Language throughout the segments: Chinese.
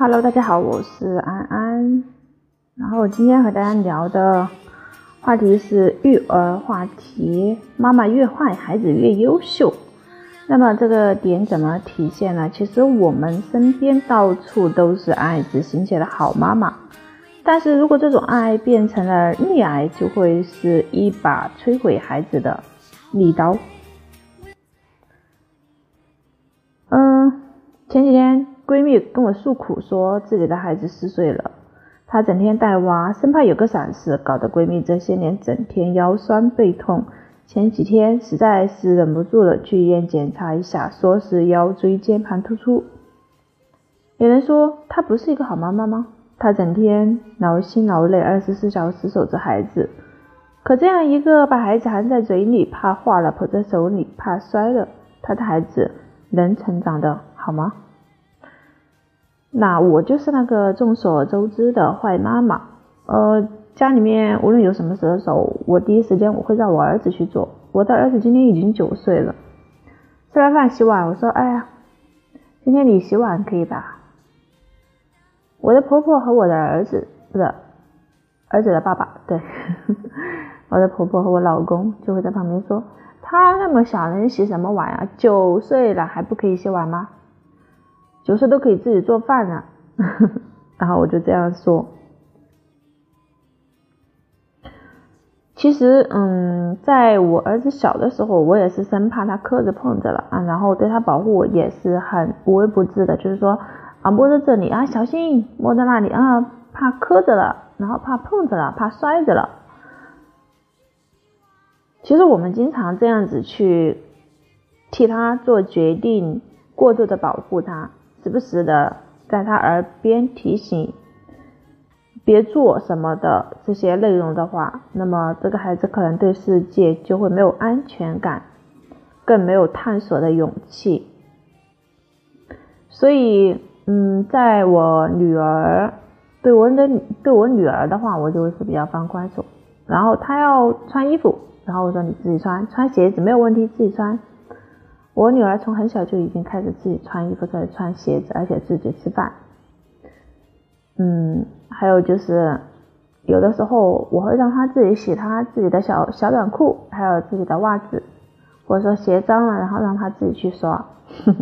Hello，大家好，我是安安。然后今天和大家聊的话题是育儿话题，妈妈越坏，孩子越优秀。那么这个点怎么体现呢？其实我们身边到处都是爱子心切的好妈妈，但是如果这种爱变成了溺爱，就会是一把摧毁孩子的利刀。嗯，前几天。闺蜜跟我诉苦，说自己的孩子四岁了，她整天带娃，生怕有个闪失，搞得闺蜜这些年整天腰酸背痛。前几天实在是忍不住了，去医院检查一下，说是腰椎间盘突出。有人说她不是一个好妈妈吗？她整天劳心劳累，二十四小时守着孩子。可这样一个把孩子含在嘴里，怕化了；捧在手里，怕摔了，她的孩子能成长的好吗？那我就是那个众所周知的坏妈妈，呃，家里面无论有什么时候，我第一时间我会让我儿子去做。我的儿子今天已经九岁了，吃完饭洗碗，我说，哎呀，今天你洗碗可以吧？我的婆婆和我的儿子，不是儿子的爸爸，对，我的婆婆和我老公就会在旁边说，他那么小能洗什么碗啊？九岁了还不可以洗碗吗？九岁都可以自己做饭了，然后我就这样说。其实，嗯，在我儿子小的时候，我也是生怕他磕着碰着了啊，然后对他保护也是很无微不至的，就是说啊摸着这里啊小心，摸着那里啊怕磕着了，然后怕碰着了，怕摔着了。其实我们经常这样子去替他做决定，过度的保护他。时不时的在他耳边提醒别做什么的这些内容的话，那么这个孩子可能对世界就会没有安全感，更没有探索的勇气。所以，嗯，在我女儿对我的对我女儿的话，我就会是比较放宽手。然后她要穿衣服，然后我说你自己穿，穿鞋子没有问题，自己穿。我女儿从很小就已经开始自己穿衣服、自己穿鞋子，而且自己吃饭。嗯，还有就是有的时候我会让她自己洗她自己的小小短裤，还有自己的袜子，或者说鞋脏了，然后让她自己去刷。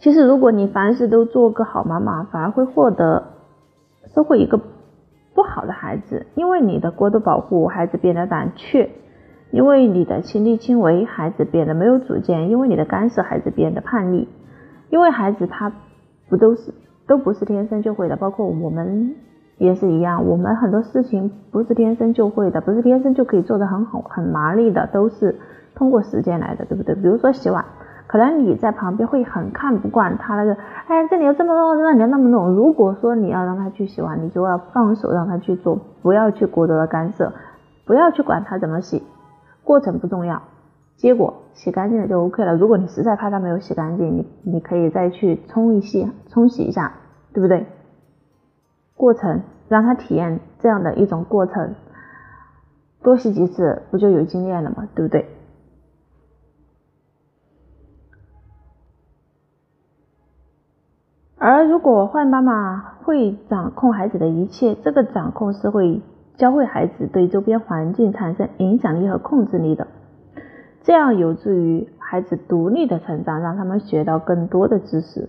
其实，如果你凡事都做个好妈妈，反而会获得收获一个不好的孩子，因为你的过度保护，孩子变得胆怯。因为你的亲力亲为，孩子变得没有主见；因为你的干涉，孩子变得叛逆。因为孩子他不都是都不是天生就会的，包括我们也是一样。我们很多事情不是天生就会的，不是天生就可以做得很好、很麻利的，都是通过时间来的，对不对？比如说洗碗，可能你在旁边会很看不惯他那个，哎，这里要这么弄，那里要那么弄。如果说你要让他去洗碗，你就要放手让他去做，不要去过多的干涉，不要去管他怎么洗。过程不重要，结果洗干净了就 OK 了。如果你实在怕它没有洗干净，你你可以再去冲一洗，冲洗一下，对不对？过程让他体验这样的一种过程，多洗几次不就有经验了吗？对不对？而如果坏妈妈会掌控孩子的一切，这个掌控是会。教会孩子对周边环境产生影响力和控制力的，这样有助于孩子独立的成长，让他们学到更多的知识。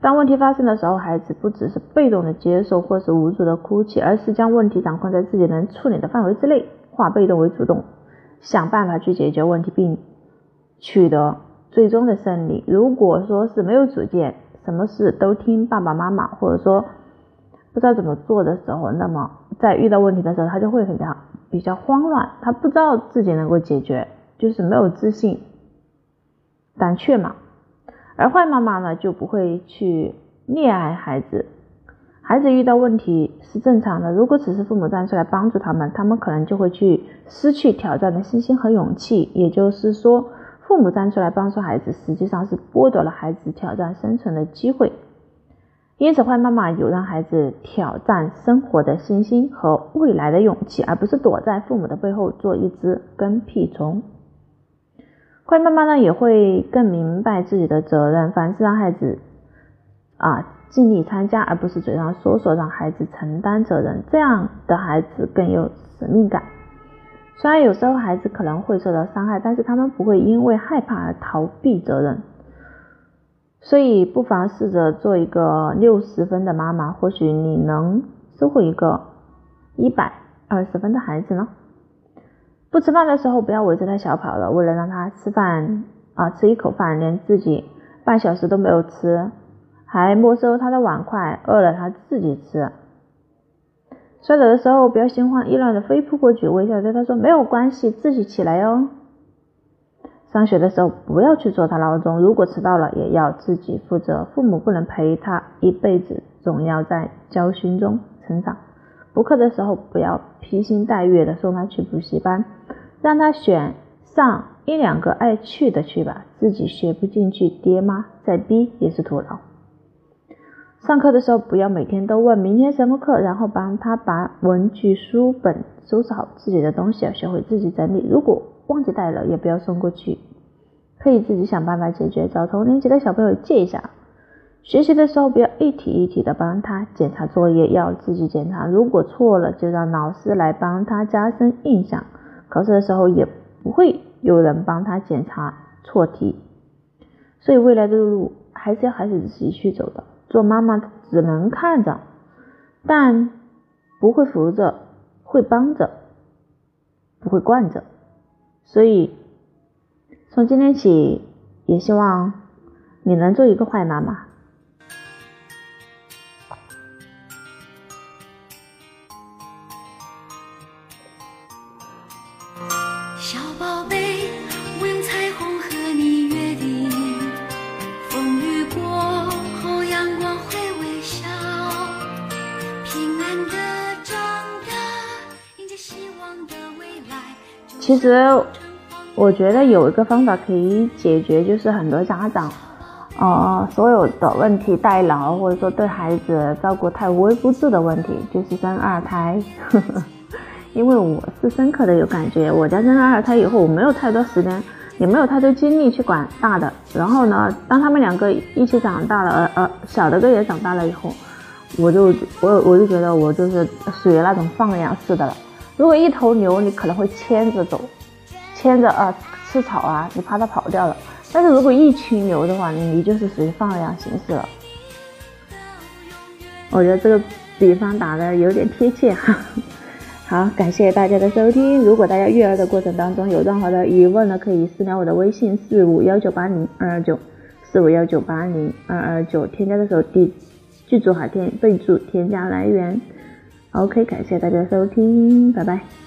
当问题发生的时候，孩子不只是被动的接受或是无助的哭泣，而是将问题掌控在自己能处理的范围之内，化被动为主动，想办法去解决问题，并取得最终的胜利。如果说是没有主见，什么事都听爸爸妈妈，或者说。不知道怎么做的时候，那么在遇到问题的时候，他就会比较比较慌乱，他不知道自己能够解决，就是没有自信，胆怯嘛。而坏妈妈呢，就不会去溺爱孩子，孩子遇到问题是正常的。如果只是父母站出来帮助他们，他们可能就会去失去挑战的信心和勇气。也就是说，父母站出来帮助孩子，实际上是剥夺了孩子挑战生存的机会。因此，坏妈妈有让孩子挑战生活的信心和未来的勇气，而不是躲在父母的背后做一只跟屁虫。会妈妈呢也会更明白自己的责任，凡事让孩子啊尽力参加，而不是嘴上说说让孩子承担责任，这样的孩子更有使命感。虽然有时候孩子可能会受到伤害，但是他们不会因为害怕而逃避责任。所以不妨试着做一个六十分的妈妈，或许你能收获一个一百二十分的孩子呢。不吃饭的时候不要围着他小跑了，为了让他吃饭啊吃一口饭，连自己半小时都没有吃，还没收他的碗筷，饿了他自己吃。摔倒的时候不要心慌意乱的飞扑过去，微笑对他说没有关系，自己起来哟。上学的时候不要去做他闹钟，如果迟到了也要自己负责，父母不能陪他一辈子，总要在教训中成长。补课的时候不要披星戴月的送他去补习班，让他选上一两个爱去的去吧，自己学不进去，爹妈再逼也是徒劳。上课的时候不要每天都问明天什么课，然后帮他把文具、书本收拾好，自己的东西要学会自己整理。如果忘记带了，也不要送过去，可以自己想办法解决。找同年级的小朋友借一下。学习的时候不要一题一题的帮他检查作业，要自己检查。如果错了，就让老师来帮他加深印象。考试的时候也不会有人帮他检查错题。所以未来的路还是要孩子自己去走的。做妈妈只能看着，但不会扶着，会帮着，不会惯着。所以从今天起，也希望你能做一个坏妈妈。其实我觉得有一个方法可以解决，就是很多家长，呃，所有的问题代劳，或者说对孩子照顾太无微不至的问题，就是生二胎。因为我是深刻的有感觉，我家生了二胎以后，我没有太多时间，也没有太多精力去管大的。然后呢，当他们两个一起长大了，呃呃，小的个也长大了以后，我就我我就觉得我就是属于那种放养式的了。如果一头牛，你可能会牵着走，牵着啊吃草啊，你怕它跑掉了。但是如果一群牛的话，你就是属于放养形式了。我觉得这个比方打的有点贴切哈。好，感谢大家的收听。如果大家育儿的过程当中有任何的疑问呢，可以私聊我的微信四五幺九八零二二九四五幺九八零二二九，添加的时候记记住哈，添备注添加来源。OK，感谢大家收听，拜拜。